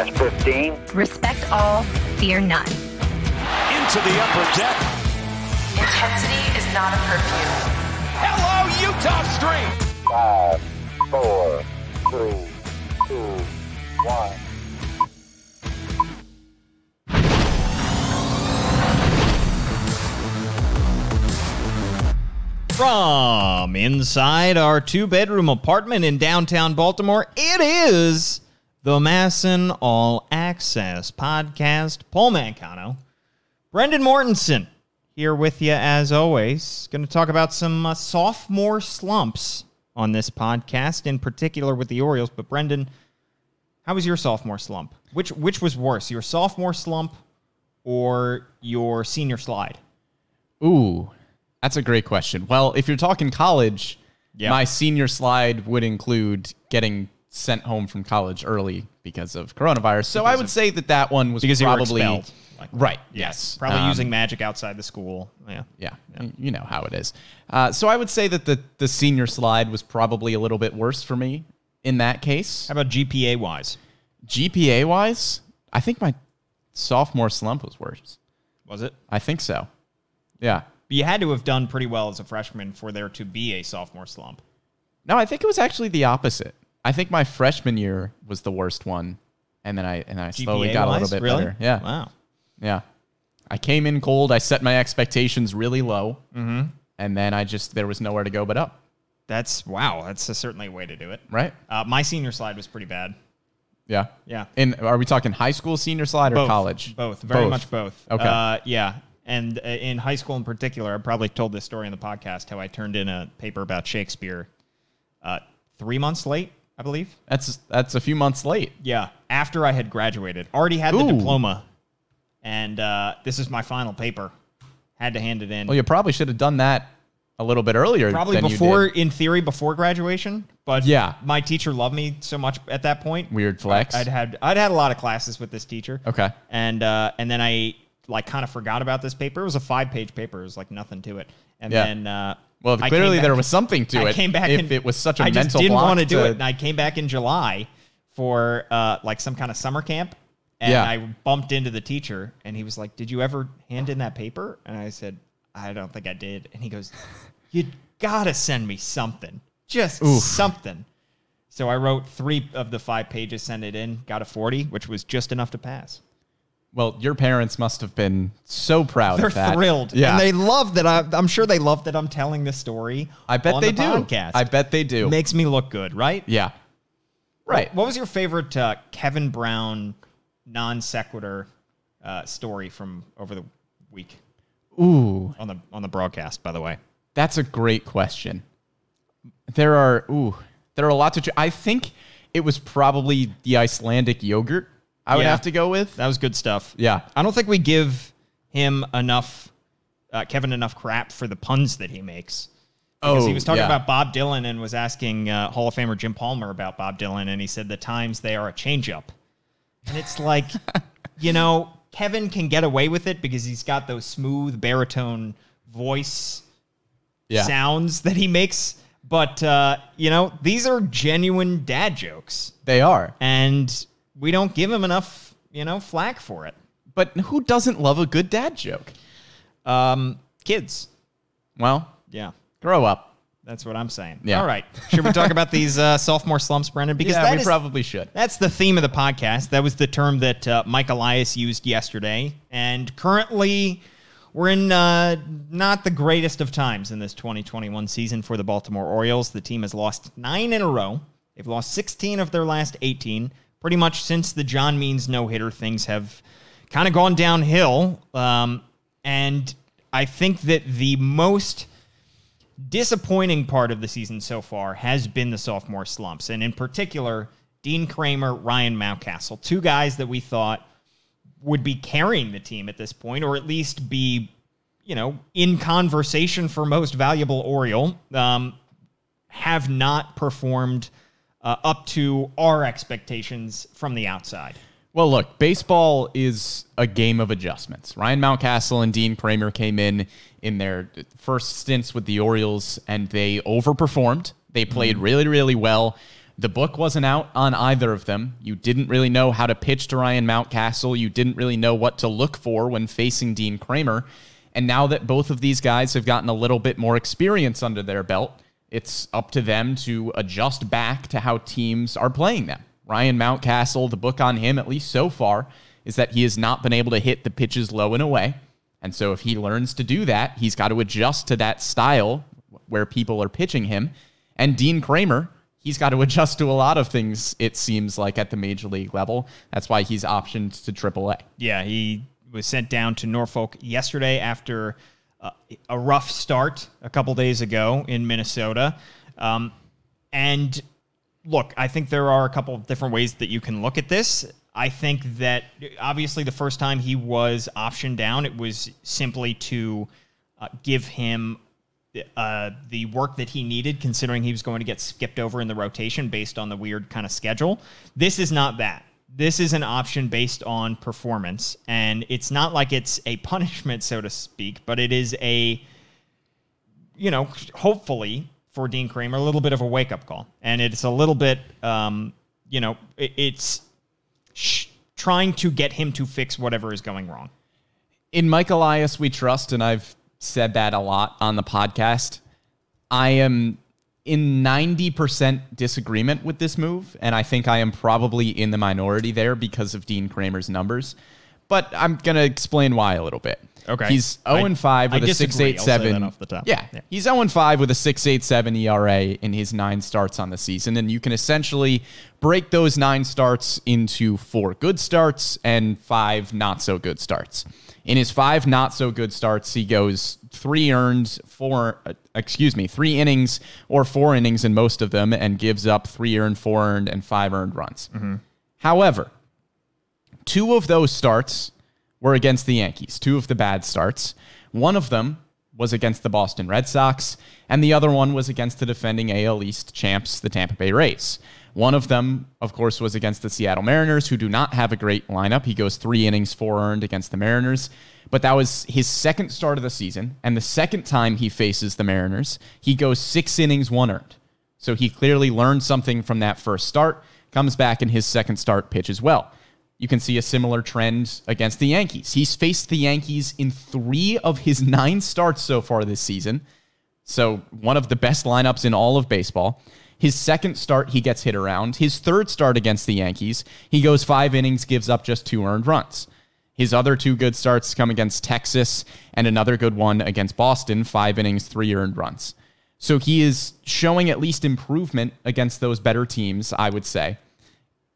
Minus 15. Respect all, fear none. Into the upper deck. Intensity is not a perfume. Hello, Eutaw Street. Five, four, three, two, one. From inside our two bedroom apartment in downtown Baltimore, it is the MASN All Access podcast. Paul Mancano, Brendan Mortensen here with you as always. Going to talk about some uh, sophomore slumps on this podcast, in particular with the Orioles. But Brendan, how was your sophomore slump? Which which was worse, your sophomore slump or your senior slide? Ooh, that's a great question. Well, if you're talking college, Yeah. my senior slide would include getting sent home from college early because of coronavirus. So I would say that that one was Because probably expelled. Like- right. Yes, Probably Um, using magic outside the school. Yeah. Yeah, you know how it is. Uh, so I would say that the the senior slide was probably a little bit worse for me in that case. How about GPA wise? GPA wise, I think my sophomore slump was worse. Was it? I think so. Yeah. But you had to have done pretty well as a freshman for there to be a sophomore slump. No, I think it was actually the opposite. I think my freshman year was the worst one, and then I and I slowly GPA got a little bit really? better. Yeah, Wow. yeah. I came in cold. I set my expectations really low, mm-hmm. and then I just there was nowhere to go but up. That's wow. That's a, certainly a way to do it. Right? Uh, my senior slide was pretty bad. Yeah. Yeah. And are we talking high school senior slide or Both. college? Both. Very Both. much both. Okay. Uh, yeah. And uh, in high school in particular, I probably told this story in the podcast how I turned in a paper about Shakespeare uh, three months late, I believe. That's that's a few months late. Yeah, after I had graduated, already had the Ooh. diploma, and uh, this is my final paper. Had to hand it in. Well, you probably should have done that a little bit earlier. Probably than you before, did. in theory, before graduation. But Yeah. my teacher loved me so much at that point. Weird flex. I'd had I'd had a lot of classes with this teacher. Okay. and uh, and then I like kind of forgot about this paper. It was a five page paper. It was like nothing to it. And Yeah. then uh, Well, I clearly there was something to I it. came back if in- it was such a I mental didn't block want to do it, and I came back in July for uh, like some kind of summer camp. And Yeah. I bumped into the teacher, and he was like, "Did you ever hand in that paper?" And I said, "I don't think I did." And he goes, "You gotta send me something, just something." So I wrote three of the five pages, sent it in, got a forty, which was just enough to pass. Well, your parents must have been so proud They're of that. thrilled. Yeah. And they love that I, I'm sure they love that I'm telling this story. I bet they the do. Podcast. I bet they do. Makes me look good, right? yeah. Right. What was your favorite uh, Kevin Brown non sequitur uh, story from over the week Ooh, on the on the broadcast? By the way, that's a great question. There are ooh, there are a lot to. I think it was probably the Icelandic yogurt. I would Yeah. have to go with. that was good stuff. Yeah. I don't think we give him enough, uh, Kevin enough crap for the puns that he makes. Because Oh, he was talking yeah. about Bob Dylan and was asking uh, Hall of Famer Jim Palmer about Bob Dylan, and he said the times they are a changeup, and it's like, you know, Kevin can get away with it because he's got those smooth baritone voice Yeah. sounds that he makes, but uh, you know, these are genuine dad jokes, They are. and we don't give him enough, you know, flack for it. But who doesn't love a good dad joke? Um, kids, Well, yeah. grow up. That's what I'm saying. Yeah. All right. Should we talk about these uh, sophomore slumps, Brendan? Because yeah, we is- probably should. that's the theme of the podcast. That was the term that uh, Mike Elias used yesterday. And currently, we're in uh, not the greatest of times in this 2021 season for the Baltimore Orioles. The team has lost nine in a row. They've lost 16 of their last 18. Pretty much since the John Means no hitter, things have kind of gone downhill. Um, and I think that the most disappointing part of the season so far has been the sophomore slumps, and in particular, Dean Kremer, Ryan Mountcastle, two guys that we thought would be carrying the team at this point, or at least be, you know, in conversation for most valuable Oriole, um, have not performed uh, up to our expectations from the outside. Well, look, baseball is a game of adjustments. Ryan Mountcastle and Dean Kremer came in in their first stints with the Orioles and they overperformed. They played really, really well. The book wasn't out on either of them. You didn't really know how to pitch to Ryan Mountcastle. You didn't really know what to look for when facing Dean Kremer. And now that both of these guys have gotten a little bit more experience under their belt, it's up to them to adjust back to how teams are playing them. Ryan Mountcastle, the book on him, at least so far, is that he has not been able to hit the pitches low and away. And so if he learns to do that, he's got to adjust to that style where people are pitching him. And Dean Kremer, he's got to adjust to a lot of things, it seems like, at the major league level. That's why he's optioned to AAA. Yeah, he was sent down to Norfolk yesterday after a rough start a couple days ago in Minnesota. Um, and look, I think there are a couple of different ways that you can look at this. I think that obviously the first time he was optioned down, it was simply to uh, give him uh, the work that he needed, considering he was going to get skipped over in the rotation based on the weird kind of schedule. This is not that. This is an option based on performance, and it's not like it's a punishment, so to speak, but it is a, you know, hopefully for Dean Kremer, a little bit of a wake up call, and it's a little bit, um, you know, it, it's sh- trying to get him to fix whatever is going wrong. In Mike Elias, we trust, and I've said that a lot on the podcast. I am in 90% disagreement with this move, and I think I am probably in the minority there because of Dean Kremer's numbers. But I'm going to explain why a little bit. Okay. He's 0 and 5 with a disagree. I'll say 6.87 that off the top. Yeah, Yeah. He's 0 and 5 with a 6.87 ERA in his 9 starts on the season and you can essentially break those 9 starts into 4 good starts and 5 not so good starts. In his 5 not so good starts, he goes 3 earned, 4 uh, excuse me, 3 innings or 4 innings in most of them and gives up 3 earned, 4 earned and 5 earned runs. However, two of those starts were against the Yankees, two of the bad starts. One of them was against the Boston Red Sox, and the other one was against the defending AL East champs, the Tampa Bay Rays. One of them, of course, was against the Seattle Mariners, who do not have a great lineup. He goes three innings, four earned against the Mariners. But that was his second start of the season. And the second time he faces the Mariners, he goes six innings, one earned. So he clearly learned something from that first start, comes back in his second start pitch as well. You can see a similar trend against the Yankees. He's faced the Yankees in three of his nine starts so far this season. So, one of the best lineups in all of baseball. His second start, he gets hit around. His third start against the Yankees, he goes five innings, gives up just two earned runs. His other two good starts come against Texas and another good one against Boston, five innings, three earned runs. So he is showing at least improvement against those better teams, I would say.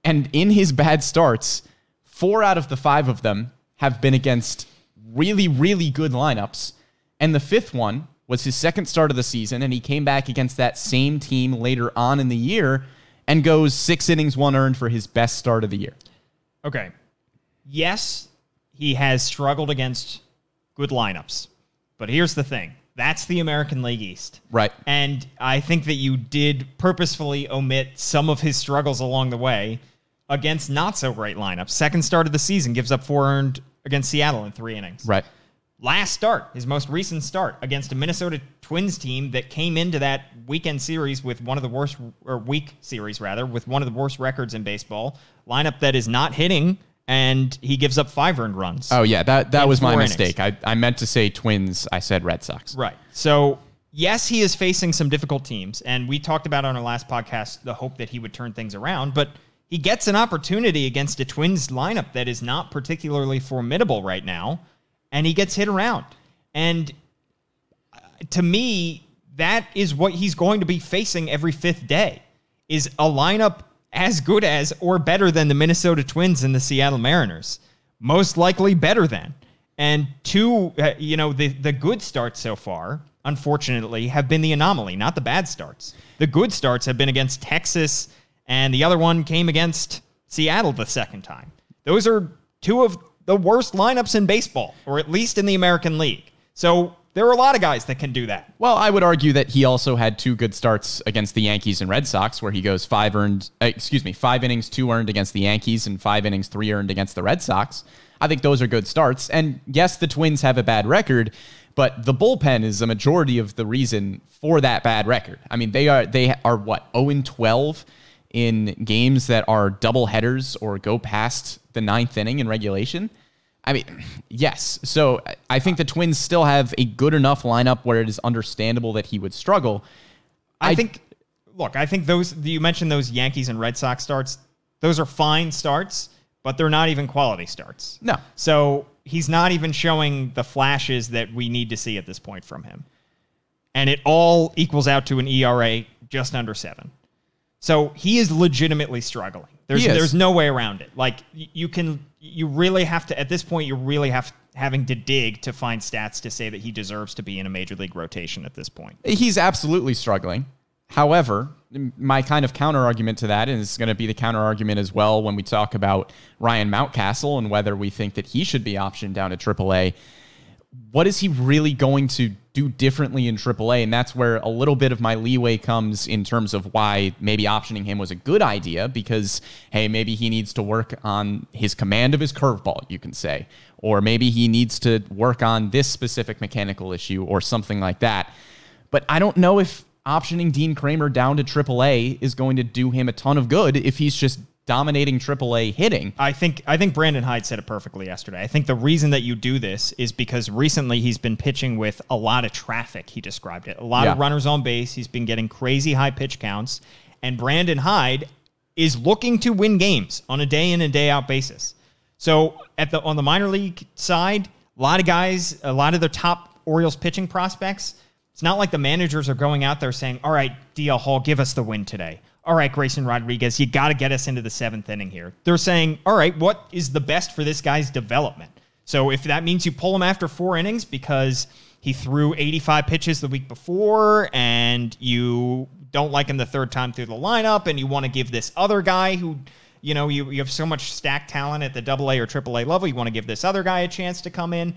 And in his bad starts, four out of the five of them have been against really, really good lineups. And the fifth one was his second start of the season, and he came back against that same team later on in the year and goes six innings, one earned for his best start of the year. Okay. Yes, he has struggled against good lineups. But here's the thing that's the American League East. Right. And I think that you did purposefully omit some of his struggles along the way against not so great lineups. Second start of the season gives up four earned against Seattle in three innings. Right. Last start, his most recent start against a Minnesota Twins team that came into that weekend series with one of the worst, or week series rather, with one of the worst records in baseball. Lineup that is not hitting, and he gives up five earned runs. Oh, yeah. That, that was my innings. mistake. I, I meant to say Twins. I said Red Sox. Right. So, yes, he is facing some difficult teams. And we talked about on our last podcast the hope that he would turn things around. But he gets an opportunity against a Twins lineup that is not particularly formidable right now. And he gets hit around. And uh, to me, that is what he's going to be facing every fifth day is a lineup as good as or better than the Minnesota Twins and the Seattle Mariners. Most likely better than. And two, uh, you know, the the good starts so far, unfortunately, have been the anomaly, not the bad starts. The good starts have been against Texas, and the other one came against Seattle the second time. Those are two of the worst lineups in baseball, or at least in the American League. So there are a lot of guys that can do that. Well, I would argue that he also had two good starts against the Yankees and Red Sox, where he goes five earned, uh, excuse me, five innings, two earned against the Yankees, and five innings, three earned against the Red Sox. I think those are good starts. And yes, the Twins have a bad record, but the bullpen is a majority of the reason for that bad record. I mean, they are they are what zero and twelve in games that are double headers or go past the ninth inning in regulation? I mean, yes. So I think the Twins still have a good enough lineup where it is understandable that he would struggle. I, I- think. Look, I think those you mentioned those Yankees and Red Sox starts. Those are fine starts, but they're not even quality starts. No. So he's not even showing the flashes that we need to see at this point from him, and it all equals out to an ERA just under seven. So he is legitimately struggling. There's there's no way around it. Like you can you really have to at this point you really have having to dig to find stats to say that he deserves to be in a major league rotation at this point. He's absolutely struggling. However, my kind of counter argument to that is going to be the counter argument as well when we talk about Ryan Mountcastle and whether we think that he should be optioned down to AAA. What is he really going to do differently in AAA? And that's where a little bit of my leeway comes in terms of why maybe optioning him was a good idea because, hey, maybe he needs to work on his command of his curveball, you can say. Or maybe he needs to work on this specific mechanical issue or something like that. But I don't know if optioning Dean Kremer down to AAA is going to do him a ton of good if he's just dominating AAA hitting. I think I think Brandon Hyde said it perfectly yesterday. I think the reason that you do this is because recently he's been pitching with a lot of traffic. He described it. A lot of runners on base. He's been getting crazy high pitch counts, and Brandon Hyde is looking to win games on a day in and day out basis. So at the on the minor league side, a lot of guys, a lot of their top Orioles pitching prospects. It's not like the managers are going out there saying, "All right, DL Hall, give us the win today." All right, Grayson Rodriguez, you got to get us into the seventh inning here. They're saying, "All right, what is the best for this guy's development?" So if that means you pull him after four innings because he threw 85 pitches the week before and you don't like him the third time through the lineup and you want to give this other guy who you know you, you have so much stacked talent at the double A or triple A level you want to give this other guy a chance to come in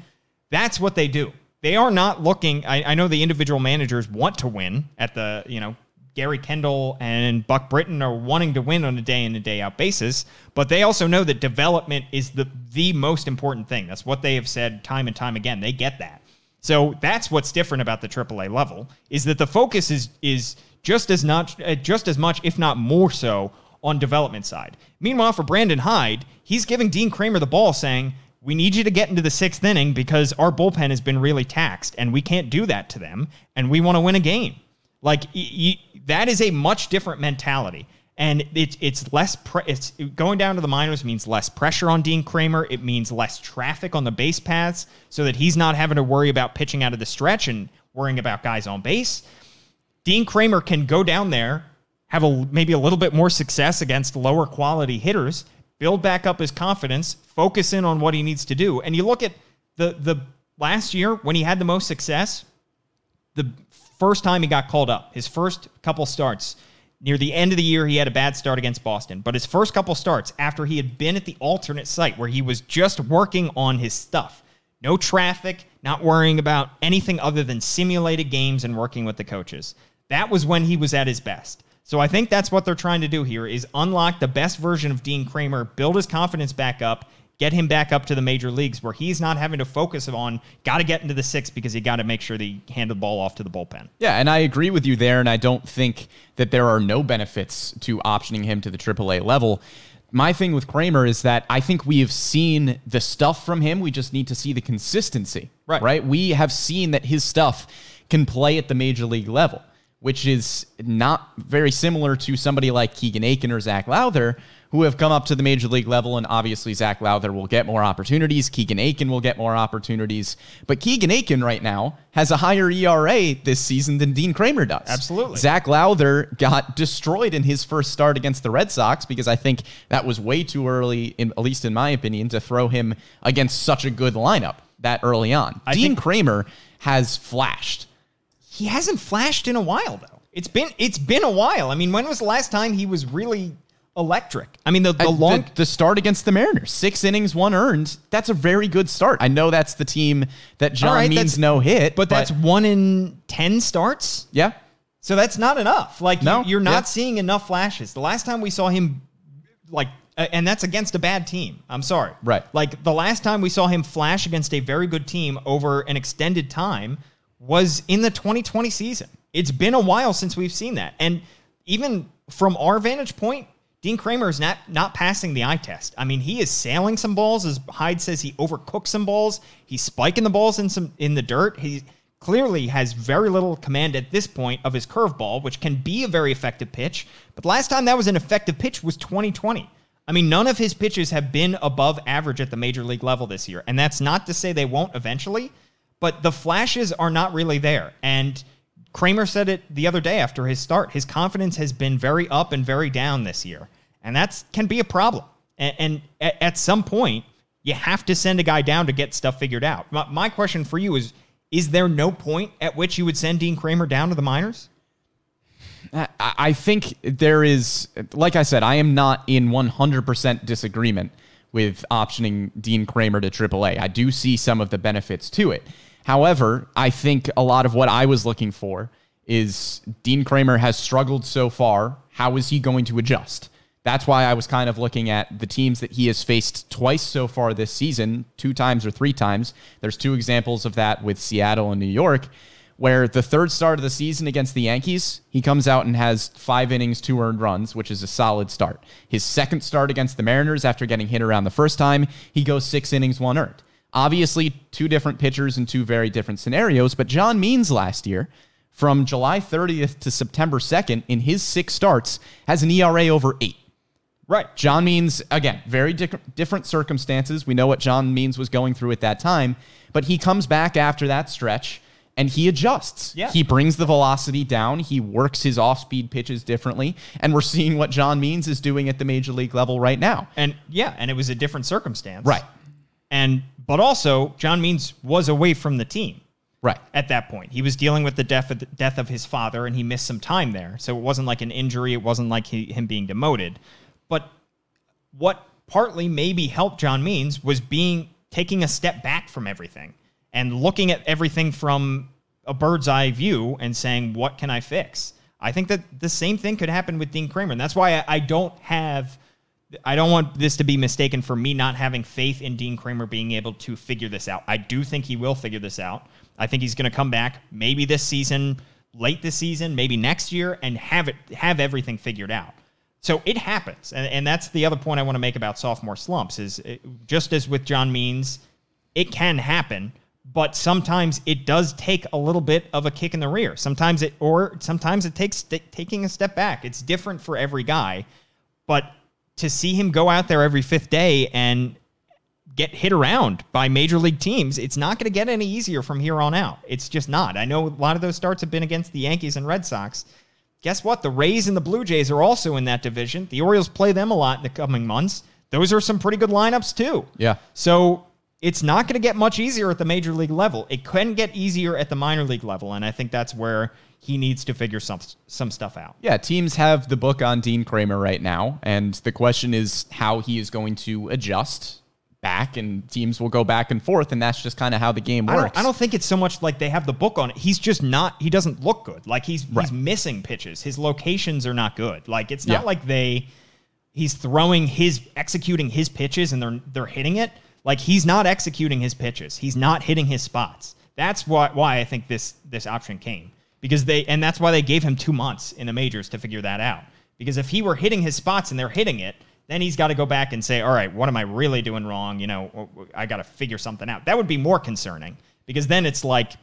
that's what they do they are not looking I, I know the individual managers want to win at the you know Gary Kendall and Buck Britton are wanting to win on a day in and day out basis, but they also know that development is the the most important thing. That's what they have said time and time again. They get that. So that's what's different about the AAA level is that the focus is is just as not uh, just as much, if not more so, on development side. Meanwhile, for Brandon Hyde, he's giving Dean Kremer the ball, saying, "We need you to get into the sixth inning because our bullpen has been really taxed, and we can't do that to them, and we want to win a game." Like y- y- that is a much different mentality. And it's it's less pre- it's going down to the minors means less pressure on Dean Kremer. It means less traffic on the base paths, so that he's not having to worry about pitching out of the stretch and worrying about guys on base. Dean Kremer can go down there, have a maybe a little bit more success against lower quality hitters, build back up his confidence, focus in on what he needs to do. And you look at the the last year when he had the most success, the first time he got called up, his first couple starts, near the end of the year, he had a bad start against Boston. But his first couple starts, after he had been at the alternate site where he was just working on his stuff, no traffic, not worrying about anything other than simulated games and working with the coaches, that was when he was at his best. So I think that's what they're trying to do here is unlock the best version of Dean Kremer, build his confidence back up, get him back up to the major leagues where he's not having to focus on got to get into the six because you got to make sure that you hand the ball off to the bullpen. Yeah, and I agree with you there, and I don't think that there are no benefits to optioning him to the AAA level. My thing with Kremer is that I think we have seen the stuff from him. We just need to see the consistency. Right. Right. We have seen that his stuff can play at the major league level, which is not very similar to somebody like Keegan Akin or Zac Lowther, who have come up to the major league level. And obviously, Zac Lowther will get more opportunities. Keegan Akin will get more opportunities. But Keegan Akin right now has a higher ERA this season than Dean Kremer does. Absolutely. Zac Lowther got destroyed in his first start against the Red Sox because I think that was way too early, in, at least in my opinion, to throw him against such a good lineup that early on. I Dean think- Kremer has flashed. He hasn't flashed in a while though. It's been it's been a while. I mean, when was the last time he was really electric? I mean, the, the Uh, long the, the start against the Mariners, six innings, one earned. That's a very good start. I know that's the team that John right, means no hit, but that's one in 10 starts. yeah. So that's not enough. Like No, you, are not yeah. seeing enough flashes. The last time we saw him, like, and that's against a bad team. I'm sorry. Right. Like the last time we saw him flash against a very good team over an extended time was in the 2020 season. It's been a while since we've seen that, and even from our vantage point, Dean Kremer is not not passing the eye test. I mean, he is sailing some balls, as Hyde says. He overcooks some balls. He's spiking the balls in some in the dirt. He clearly has very little command at this point of his curveball, which can be a very effective pitch. But last time that was an effective pitch was 2020. I mean, none of his pitches have been above average at the major league level this year. And that's not to say they won't eventually, but the flashes are not really there. And Kremer said it the other day after his start. His confidence has been very up and very down this year. And that can be a problem. And, and at, some point, you have to send a guy down to get stuff figured out. My, my question for you is Is there no point at which you would send Dean Kremer down to the minors? I think there is, like I said, I am not in 100% disagreement with optioning Dean Kremer to AAA. I do see some of the benefits to it. However, I think a lot of what I was looking for is Dean Kremer has struggled so far. How is he going to adjust? That's why I was kind of looking at the teams that he has faced twice so far this season, two times or three times. There's two examples of that with Seattle and New York where the third start of the season against the Yankees, he comes out and has five innings, two earned runs, which is a solid start. His second start against the Mariners, after getting hit around the first time, he goes six innings, one earned. Obviously, two different pitchers and two very different scenarios, but John Means last year, from July 30th to September 2nd, in his six starts, has an ERA over eight. Right. John Means, again, very di- different circumstances. We know what John Means was going through at that time, but he comes back after that stretch and he adjusts. Yeah. He brings the velocity down. He works his off speed pitches differently. And we're seeing what John Means is doing at the major league level right now. And yeah, and it was a different circumstance. Right. And, but also, John Means was away from the team. Right. At that point, he was dealing with the death of, the death of his father and he missed some time there. So it wasn't like an injury, it wasn't like he, him being demoted. But what partly maybe helped John Means was being taking a step back from everything and looking at everything from a bird's eye view and saying, what can I fix? I think that the same thing could happen with Dean Kremer. And that's why I, I don't have, I don't want this to be mistaken for me not having faith in Dean Kremer being able to figure this out. I do think he will figure this out. I think he's going to come back maybe this season, late this season, maybe next year, and have it have everything figured out. So it happens, and, and that's the other point I want to make about sophomore slumps. Is it, just as with John Means, it can happen but sometimes it does take a little bit of a kick in the rear. Sometimes it, or sometimes it takes taking a step back. It's different for every guy, but to see him go out there every fifth day and get hit around by major league teams, it's not going to get any easier from here on out. It's just not. I know a lot of those starts have been against the Yankees and Red Sox. Guess what? The Rays and the Blue Jays are also in that division. The Orioles play them a lot in the coming months. Those are some pretty good lineups too. Yeah. So it's not going to get much easier at the major league level. It can get easier at the minor league level, and I think that's where he needs to figure some some stuff out. Yeah, teams have the book on Dean Kremer right now, and the question is how he is going to adjust back, and teams will go back and forth, and that's just kind of how the game works. I don't, I don't, think it's so much like they have the book on it. He's just not. He doesn't look good. Like he's right. he's missing pitches. His locations are not good. Like it's not yeah. like they. He's throwing his executing his pitches and they're they're hitting it like he's not executing his pitches. He's not hitting his spots. That's why why I think this this option came because they and that's why they gave him two months in the majors to figure that out. Because if he were hitting his spots and they're hitting it, then he's got to go back and say, all right, what am I really doing wrong? You know, I got to figure something out. That would be more concerning because then it's like,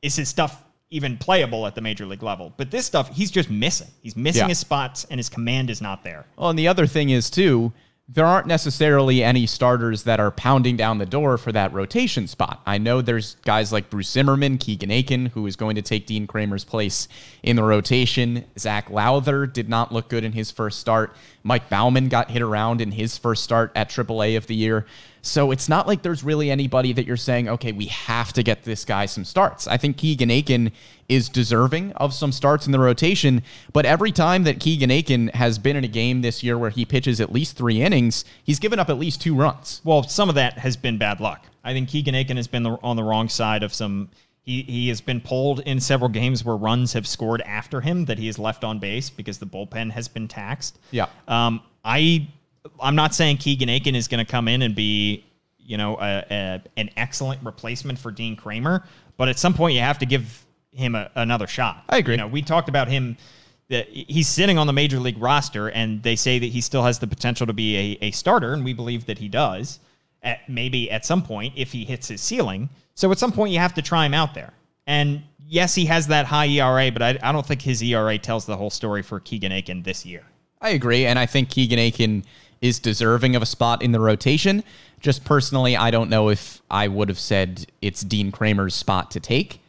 is his stuff even playable at the major league level? But this stuff, he's just missing. He's missing yeah. his spots and his command is not there. Well, and the other thing is too there aren't necessarily any starters that are pounding down the door for that rotation spot. I know there's guys like Bruce Zimmermann, Keegan Akin, who is going to take Dean Kremer's place in the rotation. Zac Lowther did not look good in his first start. Mike Baumann got hit around in his first start at AAA of the year. So it's not like there's really anybody that you're saying, okay, we have to get this guy some starts. I think Keegan Akin is deserving of some starts in the rotation, but every time that Keegan Akin has been in a game this year where he pitches at least three innings, he's given up at least two runs. Well, some of that has been bad luck. I think Keegan Akin has been on the wrong side of some. He, he has been pulled in several games where runs have scored after him that he has left on base because the bullpen has been taxed. Yeah. Um, I I'm not saying Keegan Akin is going to come in and be, you know, a, a, an excellent replacement for Dean Kremer, but at some point you have to give him a, another shot. I agree. You know, we talked about him that he's sitting on the major league roster, and they say that he still has the potential to be a, a starter, and we believe that he does. At maybe at some point if he hits his ceiling. So at some point you have to try him out there. And yes, he has that high ERA, but I, I don't think his ERA tells the whole story for Keegan Akin this year. I agree, and I think Keegan Akin is deserving of a spot in the rotation. Just personally, I don't know if I would have said it's Dean Kremer's spot to take,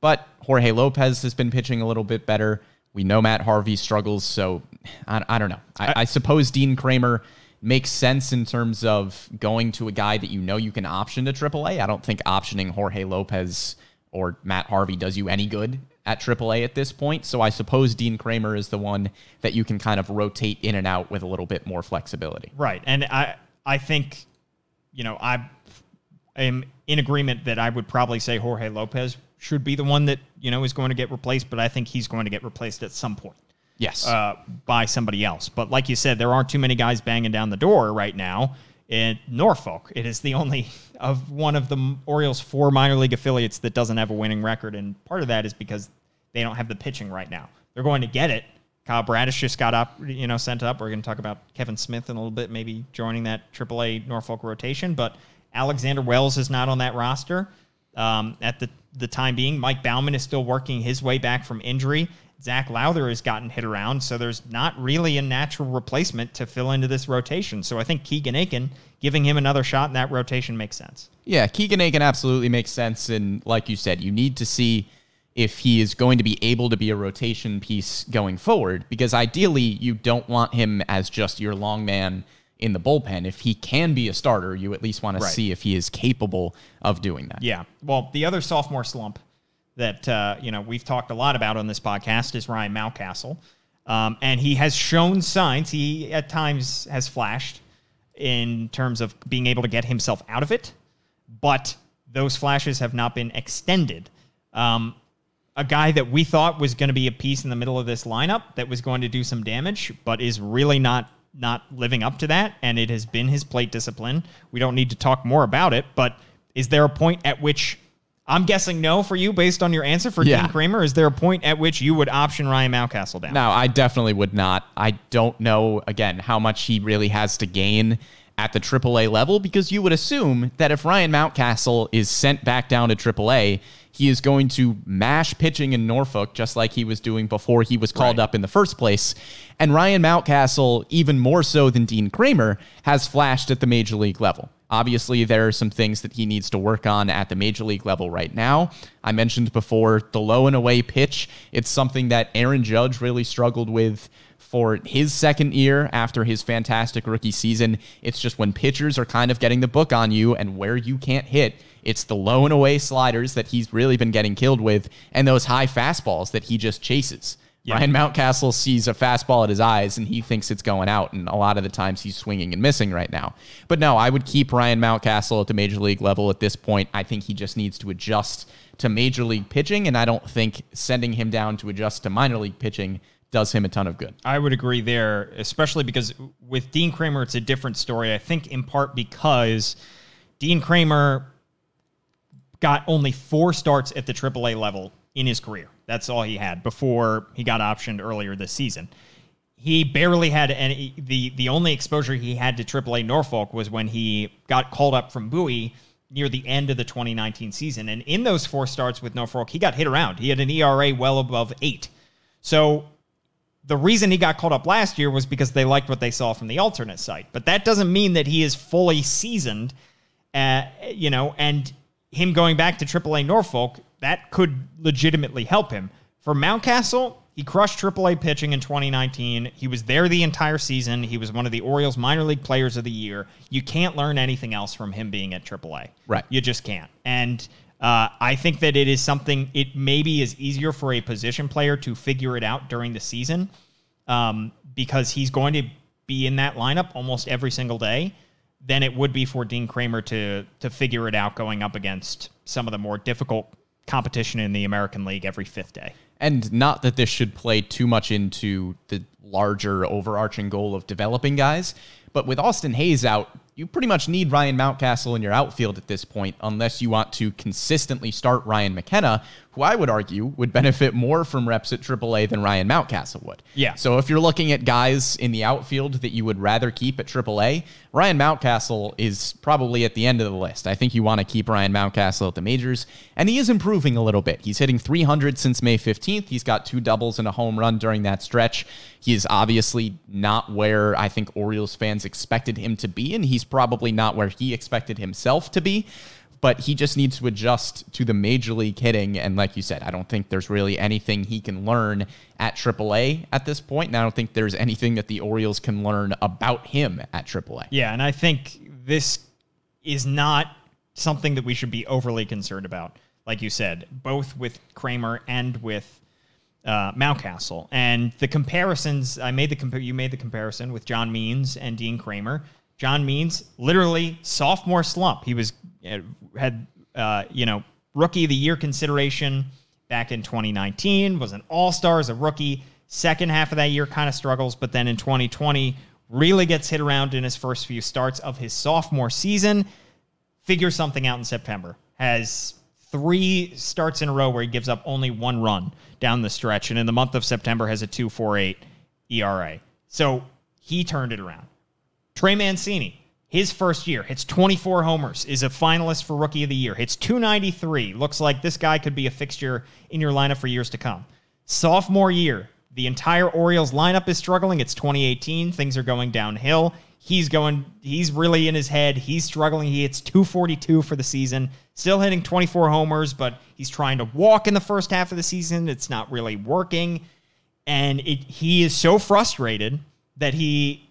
but Jorge Lopez has been pitching a little bit better. We know Matt Harvey struggles, so I, I don't know. I, I suppose Dean Kremer makes sense in terms of going to a guy that you know you can option to AAA. I don't think optioning Jorge Lopez or Matt Harvey does you any good at AAA at this point. So I suppose Dean Kremer is the one that you can kind of rotate in and out with a little bit more flexibility. Right. And I I think, you know, I am in agreement that I would probably say Jorge Lopez should be the one that, you know, is going to get replaced, but I think he's going to get replaced at some point. Yes. Uh, by somebody else. But like you said, there aren't too many guys banging down the door right now in Norfolk. It is the only of one of the Orioles' four minor league affiliates that doesn't have a winning record, and part of that is because they don't have the pitching right now. They're going to get it. Kyle Bradish just got up, you know, sent up. We're going to talk about Kevin Smith in a little bit, maybe joining that AAA Norfolk rotation. But Alexander Wells is not on that roster um, at the the time being. Mike Baumann is still working his way back from injury. Zac Lowther has gotten hit around, so there's not really a natural replacement to fill into this rotation. So I think Keegan Akin giving him another shot in that rotation makes sense. Yeah, Keegan Akin absolutely makes sense. And like you said, you need to see if he is going to be able to be a rotation piece going forward, because ideally you don't want him as just your long man in the bullpen. If he can be a starter, you at least want to see if he is capable of doing that. Yeah. Well, the other sophomore slump that uh, you know we've talked a lot about on this podcast is Ryan Mountcastle, um, and he has shown signs. He at times has flashed in terms of being able to get himself out of it, but those flashes have not been extended. Um, a guy that we thought was going to be a piece in the middle of this lineup that was going to do some damage, but is really not not living up to that, and it has been his plate discipline. We don't need to talk more about it, but is there a point at which I'm guessing no for you based on your answer for Yeah. Dean Kremer? Is there a point at which you would option Ryan Mountcastle down? No, I definitely would not. I don't know, again, how much he really has to gain at the AAA level because you would assume that if Ryan Mountcastle is sent back down to AAA, he is going to mash pitching in Norfolk just like he was doing before he was called Right. up in the first place. And Ryan Mountcastle, even more so than Dean Kremer, has flashed at the major league level. Obviously, there are some things that he needs to work on at the major league level right now. I mentioned before the low and away pitch. It's something that Aaron Judge really struggled with for his second year after his fantastic rookie season. It's just when pitchers are kind of getting the book on you and where you can't hit, it's the low and away sliders that he's really been getting killed with and those high fastballs that he just chases. Ryan Mountcastle sees a fastball at his eyes and he thinks it's going out, and a lot of the times he's swinging and missing right now. But no, I would keep Ryan Mountcastle at the major league level at this point. I think he just needs to adjust to major league pitching, and I don't think sending him down to adjust to minor league pitching does him a ton of good. I would agree there, especially because with Dean Kremer, it's a different story. I think in part because Dean Kremer got only four starts at the AAA level in his career. That's all he had before he got optioned earlier this season. He barely had any. the The only exposure he had to AAA Norfolk was when he got called up from Bowie near the end of the 2019 season. And in those four starts with Norfolk, he got hit around. He had an ERA well above eight. So the reason he got called up last year was because they liked what they saw from the alternate site. But that doesn't mean that he is fully seasoned, uh, you know, and him going back to AAA Norfolk, that could legitimately help him. For Mountcastle, he crushed AAA pitching in 2019. He was there the entire season. He was one of the Orioles minor league players of the year. You can't learn anything else from him being at AAA. Right. You just can't. And uh, I think that it is something, it maybe is easier for a position player to figure it out during the season um, because he's going to be in that lineup almost every single day than it would be for Dean Kremer to to figure it out going up against some of the more difficult competition in the American League every fifth day. And not that this should play too much into the larger overarching goal of developing guys, but with Austin Hays out, you pretty much need Ryan Mountcastle in your outfield at this point, unless you want to consistently start Ryan McKenna, who I would argue would benefit more from reps at AAA than Ryan Mountcastle would. Yeah. So if you're looking at guys in the outfield that you would rather keep at AAA, Ryan Mountcastle is probably at the end of the list. I think you want to keep Ryan Mountcastle at the majors, and he is improving a little bit. He's hitting 300 since May 15th. He's got two doubles and a home run during that stretch. He is obviously not where I think Orioles fans expected him to be, and he's probably not where he expected himself to be but he just needs to adjust to the major league hitting. And like you said, I don't think there's really anything he can learn at AAA at this point. And I don't think there's anything that the Orioles can learn about him at AAA. Yeah, and I think this is not something that we should be overly concerned about. Like you said, both with Kremer and with uh, Mountcastle, and the comparisons. I made the you made the comparison with John Means and Dean Kremer. John Means, literally sophomore slump. He was uh, had uh, you know rookie of the year consideration back in 2019. Was an All Star as a rookie. Second half of that year kind of struggles, but then in 2020 really gets hit around in his first few starts of his sophomore season. Figures something out in September. Has three starts in a row where he gives up only one run down the stretch, and in the month of September has a 2.48 ERA. So he turned it around. Trey Mancini, his first year, hits 24 homers, is a finalist for Rookie of the Year, hits 293. Looks like this guy could be a fixture in your lineup for years to come. Sophomore year, the entire Orioles lineup is struggling. It's 2018. Things are going downhill. He's going, he's really in his head. He's struggling. He hits 242 for the season, still hitting 24 homers, but he's trying to walk in the first half of the season. It's not really working. And it, he is so frustrated that he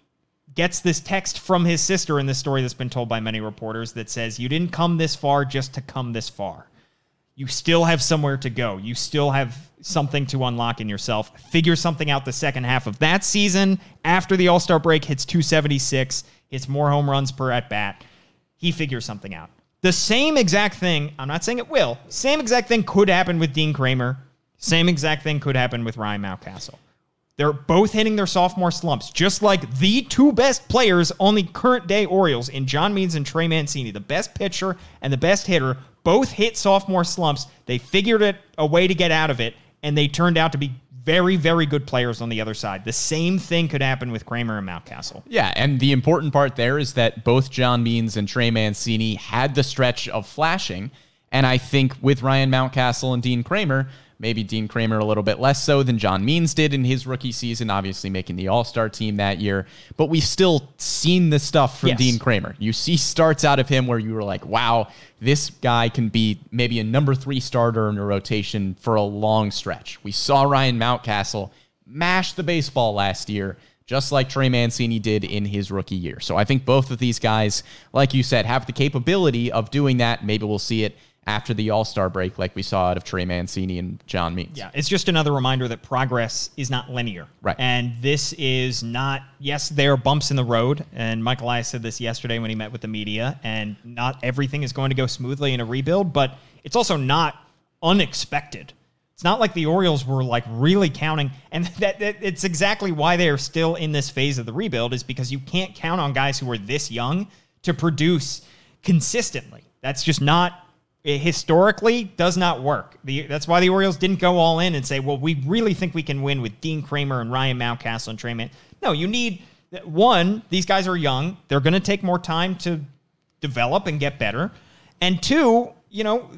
gets this text from his sister in this story that's been told by many reporters that says, You didn't come this far just to come this far. You still have somewhere to go. You still have something to unlock in yourself. Figure something out the second half of that season. After the All Star break, hits 276, hits more home runs per at bat. He figures something out. The same exact thing, I'm not saying it will, same exact thing could happen with Dean Kremer. Same exact thing could happen with Ryan Mountcastle. They're both hitting their sophomore slumps, just like the two best players on the current day Orioles in John Means and Trey Mancini, the best pitcher and the best hitter, both hit sophomore slumps. They figured it a way to get out of it, and they turned out to be very, very good players on the other side. The same thing could happen with Kremer and Mountcastle. Yeah, and the important part there is that both John Means and Trey Mancini had the stretch of flashing. And I think with Ryan Mountcastle and Dean Kremer, maybe Dean Kremer a little bit less so than John Means did in his rookie season, obviously making the All Star team that year. But we've still seen the stuff from Yes. Dean Kremer. You see starts out of him where you were like, wow, this guy can be maybe a number three starter in a rotation for a long stretch. We saw Ryan Mountcastle mash the baseball last year. Just like Trey Mancini did in his rookie year. So I think both of these guys, like you said, have the capability of doing that. Maybe we'll see it after the All Star break, like we saw out of Trey Mancini and John Means. Yeah, it's just another reminder that progress is not linear. Right. And this is not, yes, there are bumps in the road. And Michael Elias said this yesterday when he met with the media, and not everything is going to go smoothly in a rebuild, but it's also not unexpected. It's not like the Orioles were like really counting, and that, that it's exactly why they are still in this phase of the rebuild is because you can't count on guys who are this young to produce consistently. That's just not it historically does not work. The, that's why the Orioles didn't go all in and say, "Well, we really think we can win with Dean Kremer and Ryan Mountcastle and Trey Man." No, you need one. These guys are young; they're going to take more time to develop and get better. And two, you know,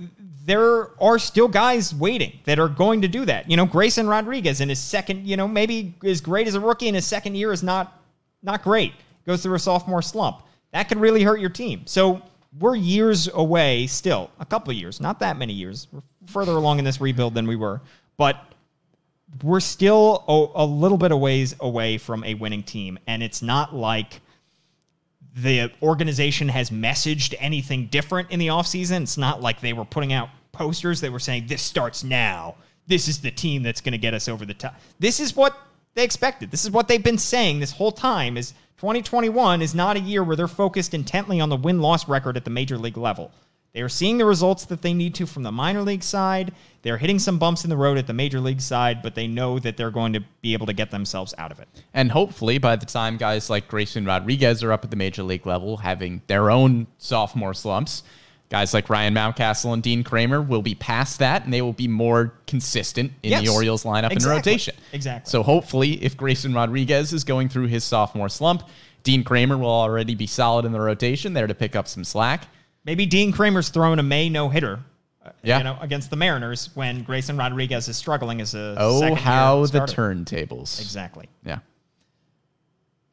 there are still guys waiting that are going to do that. You know, Grayson Rodriguez in his second, you know, maybe as great as a rookie in his second year is not not great. Goes through a sophomore slump. That could really hurt your team. So we're years away still, a couple years, not that many years. We're further along in this rebuild than we were, but we're still a, a little bit of ways away from a winning team. And it's not like the organization has messaged anything different in the offseason. It's not like they were putting out posters that were saying, this starts now. This is the team that's going to get us over the top. This is what they expected. This is what they've been saying this whole time is 2021 is not a year where they're focused intently on the win-loss record at the major league level. They are seeing the results that they need to from the minor league side. They're hitting some bumps in the road at the major league side, but they know that they're going to be able to get themselves out of it. And hopefully, by the time guys like Grayson Rodriguez are up at the major league level, having their own sophomore slumps, Guys like Ryan Mountcastle and Dean Kremer will be past that, and they will be more consistent in Yes. the Orioles lineup Exactly. and rotation. Exactly. So hopefully, if Grayson Rodriguez is going through his sophomore slump, Dean Kremer will already be solid in the rotation there to pick up some slack. Maybe Dean Kremer's throwing a May no hitter. Uh, yeah. You know, against the Mariners when Grayson Rodriguez is struggling as a Oh, how the starter. turntables. Exactly. Yeah.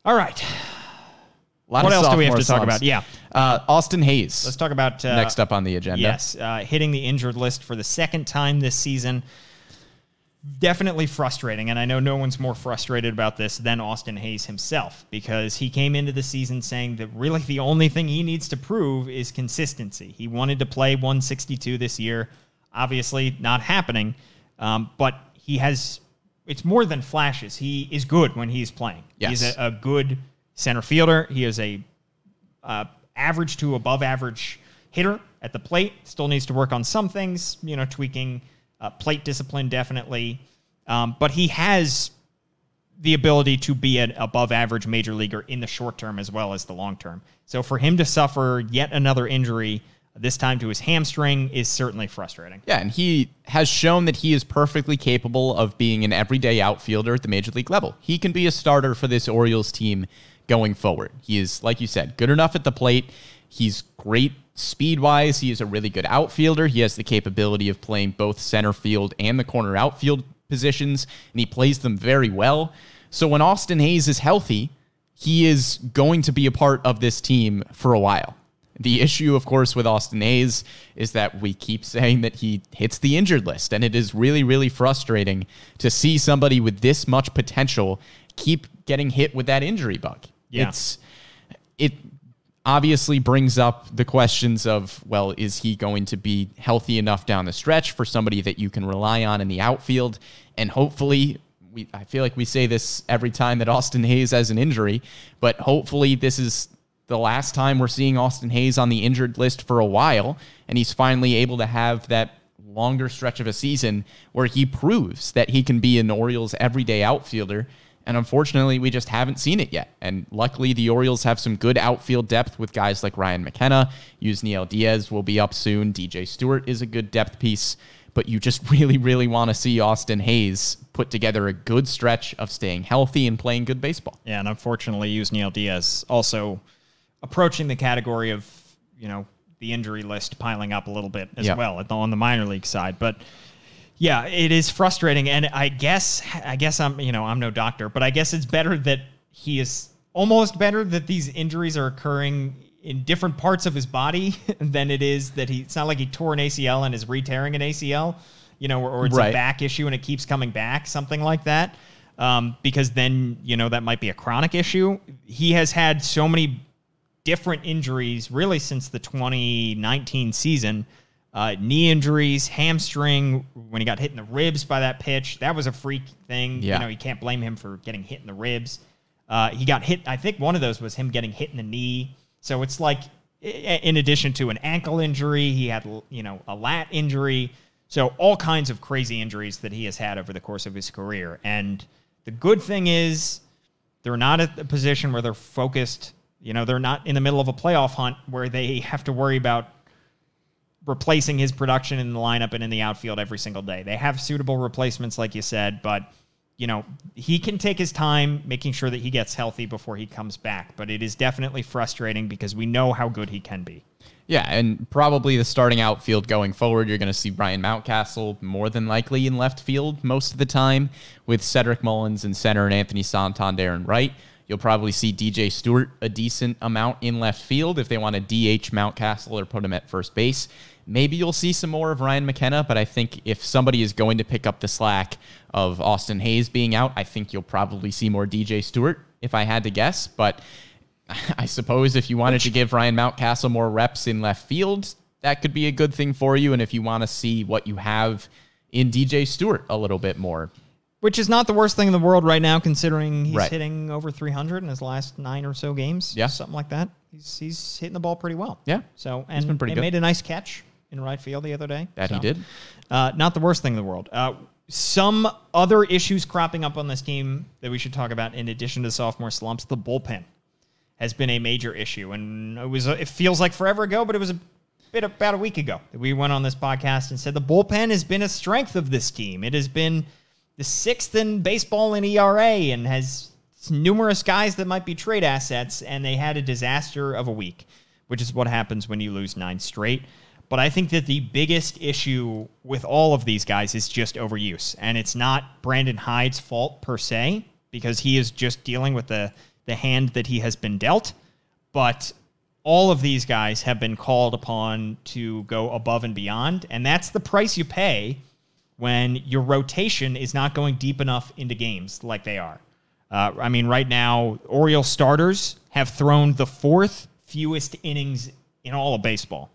All right. What else do we have to talk about? Yeah. Uh, Austin Hays. Let's talk about uh, next up on the agenda. Yes, uh, hitting the injured list for the second time this season. Definitely frustrating, and I know no one's more frustrated about this than Austin Hays himself because he came into the season saying that really the only thing he needs to prove is consistency. He wanted to play 162 this year, obviously not happening, um, but he has. It's more than flashes. He is good when he's playing. He's a, a good center fielder. He is a uh, average to above average hitter at the plate. Still needs to work on some things, you know, tweaking uh, plate discipline definitely. Um, but he has the ability to be an above average major leaguer in the short term as well as the long term. So for him to suffer yet another injury, this time to his hamstring, is certainly frustrating. Yeah, and he has shown that he is perfectly capable of being an everyday outfielder at the major league level. He can be a starter for this Orioles team going forward. He is, like you said, good enough at the plate. He's great speed wise. He is a really good outfielder. He has the capability of playing both center field and the corner outfield positions, and he plays them very well. So when Austin Hays is healthy, he is going to be a part of this team for a while. The issue, of course, with Austin Hays is that we keep saying that he hits the injured list, and it is really, really frustrating to see somebody with this much potential keep getting hit with that injury bug. Yeah. It's it obviously brings up the questions of well, is he going to be healthy enough down the stretch for somebody that you can rely on in the outfield? And hopefully, we I feel like we say this every time that Austin Hays has an injury, but hopefully this is the last time we're seeing Austin Hays on the injured list for a while, and he's finally able to have that longer stretch of a season where he proves that he can be an Orioles everyday outfielder. And unfortunately, we just haven't seen it yet. And luckily, the Orioles have some good outfield depth with guys like Ryan McKenna. Yusniel Diaz will be up soon. DJ Stewart is a good depth piece. But you just really, really want to see Austin Hays put together a good stretch of staying healthy and playing good baseball. Yeah, and unfortunately, Yusniel Diaz also approaching the category of you know the injury list piling up a little bit as Yeah. well the, on the minor league side. But yeah, it is frustrating, and I guess I guess I'm you know I'm no doctor, but I guess it's better that he is almost better that these injuries are occurring in different parts of his body than it is that he. It's not like he tore an ACL and is re-tearing an ACL, you know, or, or it's Right. a back issue and it keeps coming back, something like that. Um, because then you know that might be a chronic issue. He has had so many different injuries really since the 2019 season. Uh, knee injuries, hamstring, when he got hit in the ribs by that pitch, that was a freak thing. Yeah. You know, you can't blame him for getting hit in the ribs. Uh, he got hit. I think one of those was him getting hit in the knee. So it's like, in addition to an ankle injury, he had you know a lat injury. So all kinds of crazy injuries that he has had over the course of his career. And the good thing is, they're not at the position where they're focused. You know, they're not in the middle of a playoff hunt where they have to worry about replacing his production in the lineup and in the outfield every single day. They have suitable replacements, like you said, but you know he can take his time making sure that he gets healthy before he comes back. But it is definitely frustrating because we know how good he can be. Yeah, and probably the starting outfield going forward, you're going to see Ryan Mountcastle more than likely in left field most of the time, with Cedric Mullins in center and Anthony Santander in right. You'll probably see DJ Stewart a decent amount in left field if they want to DH Mountcastle or put him at first base. Maybe you'll see some more of Ryan McKenna, but I think if somebody is going to pick up the slack of Austin Hays being out, I think you'll probably see more DJ Stewart if I had to guess. But I suppose if you wanted to give Ryan Mountcastle more reps in left field, that could be a good thing for you. And if you want to see what you have in DJ Stewart a little bit more, Which is not the worst thing in the world right now, considering he's Right. hitting over 300 in his last nine or so games. Yeah. something like that. He's he's hitting the ball pretty well. Yeah. So and been pretty he good. made a nice catch in right field the other day. that he did. Uh, not the worst thing in the world. Uh, some other issues cropping up on this team that we should talk about, in addition to sophomore slumps, the bullpen has been a major issue, and it was it feels like forever ago, but it was a bit about a week ago that we went on this podcast and said the bullpen has been a strength of this team. It has been the sixth in baseball in ERA and has numerous guys that might be trade assets, and they had a disaster of a week, which is what happens when you lose nine straight. But I think that the biggest issue with all of these guys is just overuse. And it's not Brandon Hyde's fault per se, because he is just dealing with the, the hand that he has been dealt. But all of these guys have been called upon to go above and beyond. And that's the price you pay when your rotation is not going deep enough into games like they are. Uh, I mean, right now, Orioles starters have thrown the fourth fewest innings in all of baseball.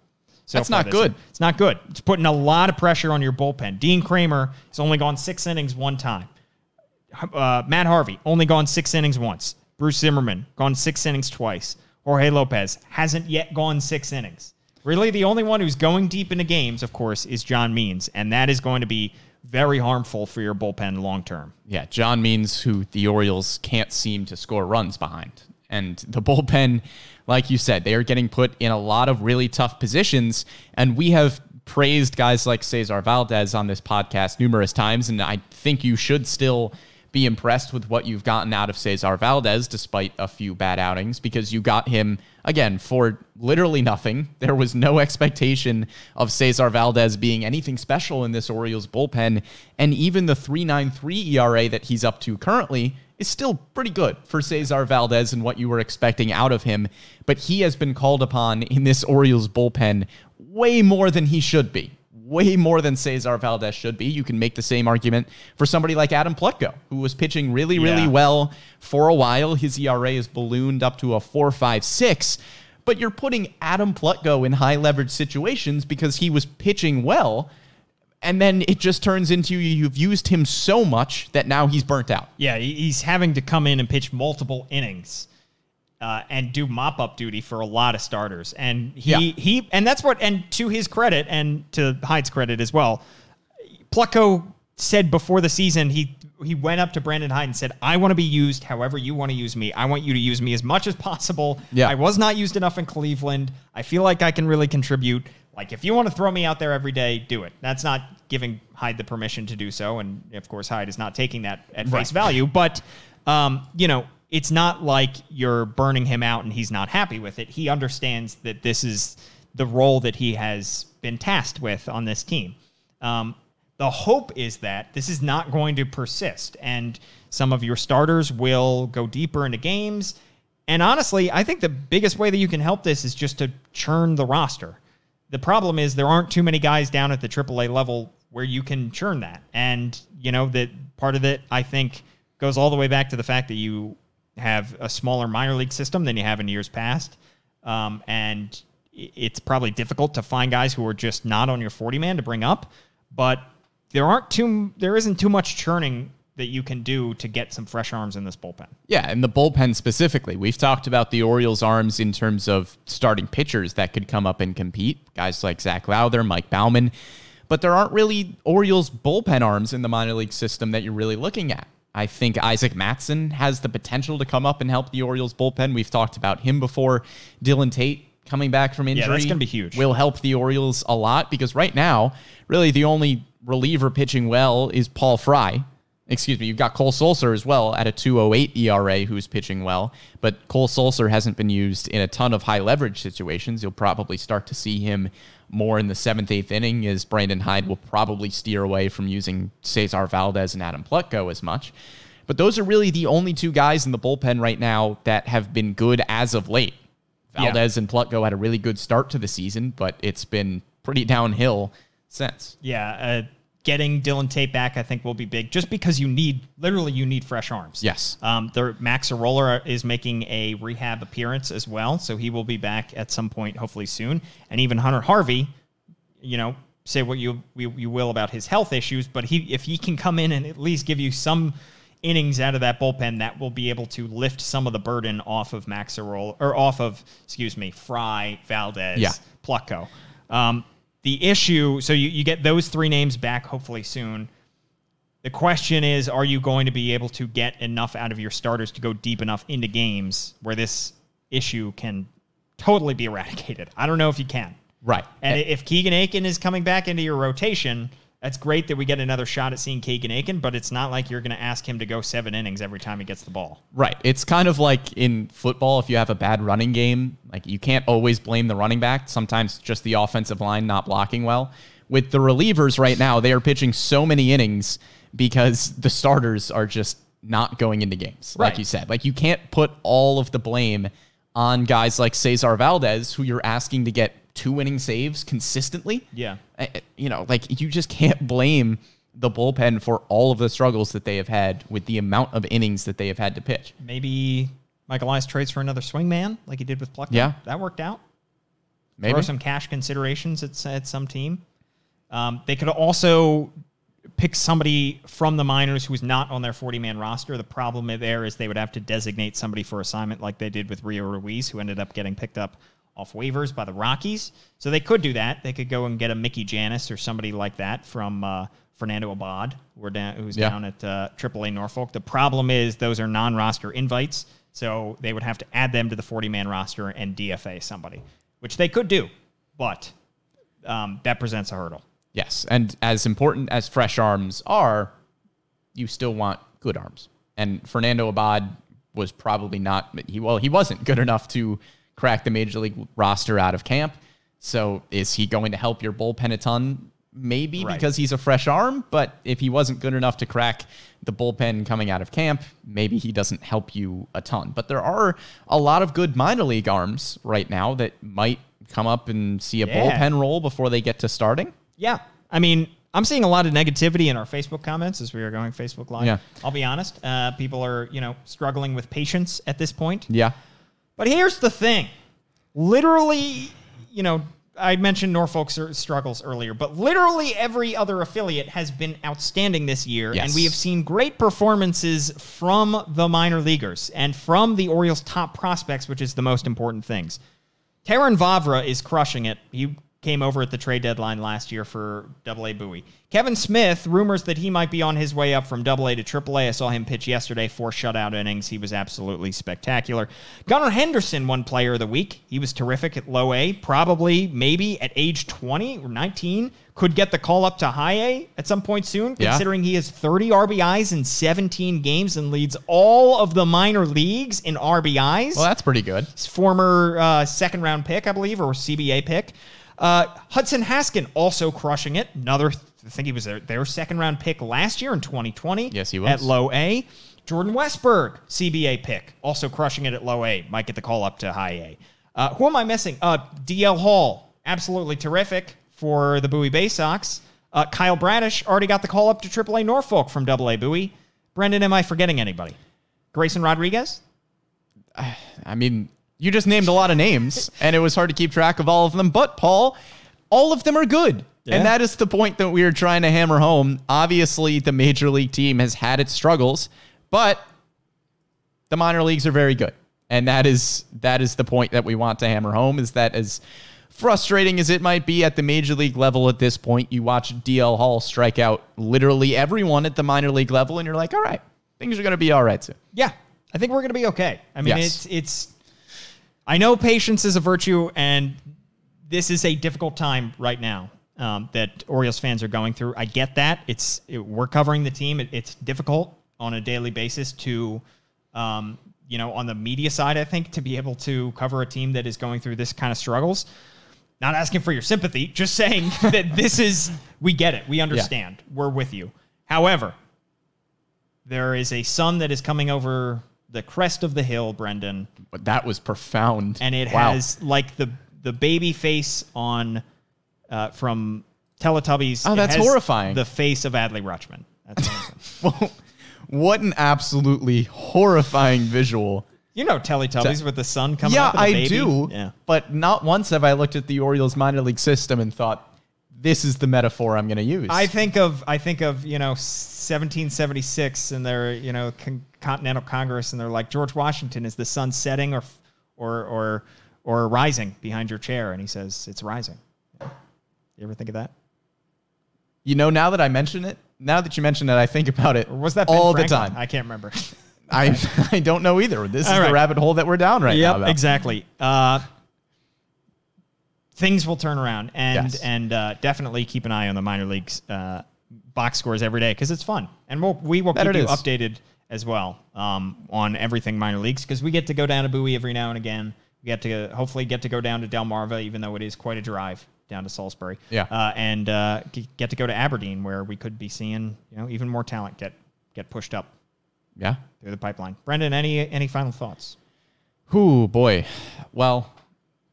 So That's not good. It's not good. It's putting a lot of pressure on your bullpen. Dean Kremer has only gone six innings one time. Uh, Matt Harvey only gone six innings once. Bruce Zimmermann gone six innings twice. Jorge Lopez hasn't yet gone six innings. Really, the only one who's going deep into games, of course, is John Means, and that is going to be very harmful for your bullpen long term. Yeah, John Means, who the Orioles can't seem to score runs behind. And the bullpen, like you said, they are getting put in a lot of really tough positions. And we have praised guys like Cesar Valdez on this podcast numerous times. And I think you should still be impressed with what you've gotten out of Cesar Valdez, despite a few bad outings, because you got him again for literally nothing. There was no expectation of Cesar Valdez being anything special in this Orioles bullpen. And even the 393 ERA that he's up to currently is still pretty good for Cesar Valdez and what you were expecting out of him. But he has been called upon in this Orioles bullpen way more than he should be way more than Cesar Valdez should be. You can make the same argument for somebody like Adam Plutko, who was pitching really, really Yeah. well for a while. His ERA is ballooned up to a 4.56. But you're putting Adam Plutko in high leverage situations because he was pitching well. And then it just turns into you've used him so much that now he's burnt out. Yeah, he's having to come in and pitch multiple innings uh, and do mop up duty for a lot of starters. And he Yeah. he and that's what and to his credit and to Hyde's credit as well, Plutko said before the season he he went up to Brandon Hyde and said, "I want to be used however you want to use me. I want you to use me as much as possible. Yeah. I was not used enough in Cleveland. I feel like I can really contribute. Like if you want to throw me out there every day, do it. That's not giving Hyde the permission to do so, and of course Hyde is not taking that at face value. But um, you know, it's not like you're burning him out and he's not happy with it. He understands that this is the role that he has been tasked with on this team. Um, the hope is that this is not going to persist and some of your starters will go deeper into games. And honestly, I think the biggest way that you can help this is just to churn the roster. The problem is there aren't too many guys down at the AAA level where you can churn that. And, you know, that part of it, I think, goes all the way back to the fact that you have a smaller minor league system than you have in years past. Um, and it's probably difficult to find guys who are just not on your 40 man to bring up. But there aren't too, there isn't too much churning that you can do to get some fresh arms in this bullpen. Yeah, and the bullpen specifically. We've talked about the Orioles' arms in terms of starting pitchers that could come up and compete. Guys like Zac Lowther, Mike Baumann. But there aren't really Orioles bullpen arms in the minor league system that you're really looking at. I think Isaac Mattson has the potential to come up and help the Orioles bullpen. We've talked about him before. Dillon Tate coming back from injury. Yeah, that's gonna be huge. Will help the Orioles a lot because right now, really the only reliever pitching well is Paul Fry. Excuse me, you've got Cole Sulser as well at a 208 ERA who's pitching well, but Cole Sulser hasn't been used in a ton of high leverage situations. You'll probably start to see him more in the seventh, eighth inning as Brandon Hyde will probably steer away from using Cesar Valdez and Adam Plutko as much. But those are really the only two guys in the bullpen right now that have been good as of late. Yeah. Valdez and Plutko had a really good start to the season, but it's been pretty downhill since. Yeah, uh, getting Dillon Tate back, I think, will be big. Just because you need, literally, you need fresh arms. Yes. Um, the Mac Sceroler is making a rehab appearance as well, so he will be back at some point, hopefully soon. And even Hunter Harvey, you know, say what you you, you will about his health issues, but he if he can come in and at least give you some innings out of that bullpen, that will be able to lift some of the burden off of Mac Sceroler or off of, excuse me, Fry, Valdez, Yeah. Plutko. Um, the issue, so you, you get those three names back hopefully soon. The question is, are you going to be able to get enough out of your starters to go deep enough into games where this issue can totally be eradicated? I don't know if you can. Right. And if Keegan Akin is coming back into your rotation, that's great that we get another shot at seeing Keegan Akin, but it's not like you're going to ask him to go seven innings every time he gets the ball. Right. It's kind of like in football, if you have a bad running game, like you can't always blame the running back. Sometimes just the offensive line not blocking well. With the relievers right now, they are pitching so many innings because the starters are just not going into games. Like you said, like you can't put all of the blame on guys like Cesar Valdez, who you're asking to get two winning saves consistently. Yeah. You know, like you just can't blame the bullpen for all of the struggles that they have had with the amount of innings that they have had to pitch. Maybe Michael Elias trades for another swingman like he did with Pluck. Yeah. That worked out. Maybe Throw some cash considerations at, at some team. Um, they could also pick somebody from the minors who's not on their 40 man roster. The problem there is they would have to designate somebody for assignment like they did with Rio Ruiz, who ended up getting picked up off waivers by the Rockies. So they could do that. They could go and get a Mickey Jannis or somebody like that from uh, Fernando Abad, down, who's Yeah. down at uh, AAA Norfolk. The problem is those are non roster invites. So they would have to add them to the 40 man roster and DFA somebody, which they could do. But um, that presents a hurdle. Yes, and as important as fresh arms are, you still want good arms. And Fernando Abad was probably not he well he wasn't good enough to crack the major league roster out of camp. So is he going to help your bullpen a ton? Maybe Right. because he's a fresh arm, but if he wasn't good enough to crack the bullpen coming out of camp, maybe he doesn't help you a ton. But there are a lot of good minor league arms right now that might come up and see a Yeah. bullpen role before they get to starting. Yeah. I mean, I'm seeing a lot of negativity in our Facebook comments as we are going Facebook Live. Yeah. I'll be honest. Uh, people are, you know, struggling with patience at this point. Yeah. But here's the thing. Literally, you know, I mentioned Norfolk's struggles earlier, but literally every other affiliate has been outstanding this year. Yes. And we have seen great performances from the minor leaguers and from the Orioles' top prospects, which is the most important things. Terrin Vavra is crushing it. He came over at the trade deadline last year for Double A Bowie. Kevin Smith, rumors that he might be on his way up from Double A to Triple A. I saw him pitch yesterday, four shutout innings. He was absolutely spectacular. Gunnar Henderson one Player of the Week. He was terrific at Low A. Probably, maybe at age 20 or 19, could get the call up to High A at some point soon. Yeah. Considering he has 30 RBIs in 17 games and leads all of the minor leagues in RBIs Well, that's pretty good. his former uh, second round pick, I believe, or CBA pick. Uh, Hudson Haskin also crushing it. Another, I think he was their, their second round pick last year in 2020. Yes, he was. At low A. Jordan Westburg, CBA pick, also crushing it at low A. Might get the call up to high A. Uh, who am I missing? Uh, DL Hall, absolutely terrific for the Bowie Bay Sox. Uh, Kyle Bradish already got the call up to AAA Norfolk from AA Bowie. Brendan, am I forgetting anybody? Grayson Rodriguez? I mean, you just named a lot of names, and it was hard to keep track of all of them. But, Paul, all of them are good. Yeah. And that is the point that we are trying to hammer home. Obviously, the major league team has had its struggles, but the minor leagues are very good. And that is that is the point that we want to hammer home is that as frustrating as it might be at the major league level at this point, you watch DL Hall strike out literally everyone at the minor league level, and you're like, all right, things are going to be all right soon. Yeah, I think we're going to be okay. I mean, Yes. it's it's. I know patience is a virtue, and this is a difficult time right now um, that Orioles fans are going through. I get that. It's it, we're covering the team. It, it's difficult on a daily basis to, um, you know, on the media side. I think to be able to cover a team that is going through this kind of struggles. Not asking for your sympathy, just saying that this is we get it. We understand. We're with you. However, there is a sun that is coming over the crest of the hill, Brendan, But that was profound. and it Wow. has like the the baby face on uh, from Teletubbies. Oh, that's has horrifying. The face of Adley Rutschman. That's what I'm saying. what an absolutely horrifying visual. you know Teletubbies with the sun coming yeah, up. and the I baby. do. Yeah. But not once have I looked at the Orioles minor league system and thought, this is the metaphor I'm going to use. I think of I think of you know 1776 and their you know con- Continental Congress and they're like George Washington is the sun setting or or or or rising behind your chair and he says it's rising. You ever think of that? you know, now that I mention it, now that you mention it, I think about it Or was that Ben all the time. I can't remember. I, I don't know either. This is All the rabbit hole that we're down right now. yep, exactly. Uh, things will turn around, and Yes. and uh, definitely keep an eye on the minor leagues uh, box scores every day because it's fun, and we'll, we will That keep you is. updated as well um, on everything minor leagues because we get to go down to Bowie every now and again. We get to hopefully get to go down to Delmarva, even though it is quite a drive down to Salisbury. Yeah. uh, and uh, get to go to Aberdeen where we could be seeing you know even more talent get get pushed up Yeah. through the pipeline. Brendan, any any final thoughts? Whew, boy. Well,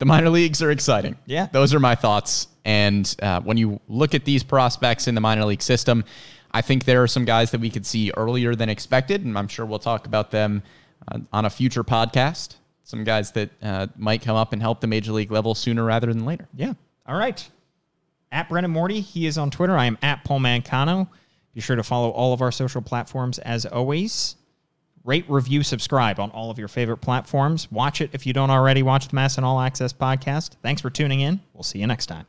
the minor leagues are exciting. Yeah. Those are my thoughts. And uh, when you look at these prospects in the minor league system, I think there are some guys that we could see earlier than expected. And I'm sure we'll talk about them uh, on a future podcast. Some guys that uh, might come up and help the major league level sooner rather than later. Yeah. All right. At Brennan Morty, he is on Twitter. I am at Paul Mancano. Be sure to follow all of our social platforms as always. Rate, review, subscribe on all of your favorite platforms. Watch it if you don't already watch the MASN All Access podcast. Thanks for tuning in. We'll see you next time.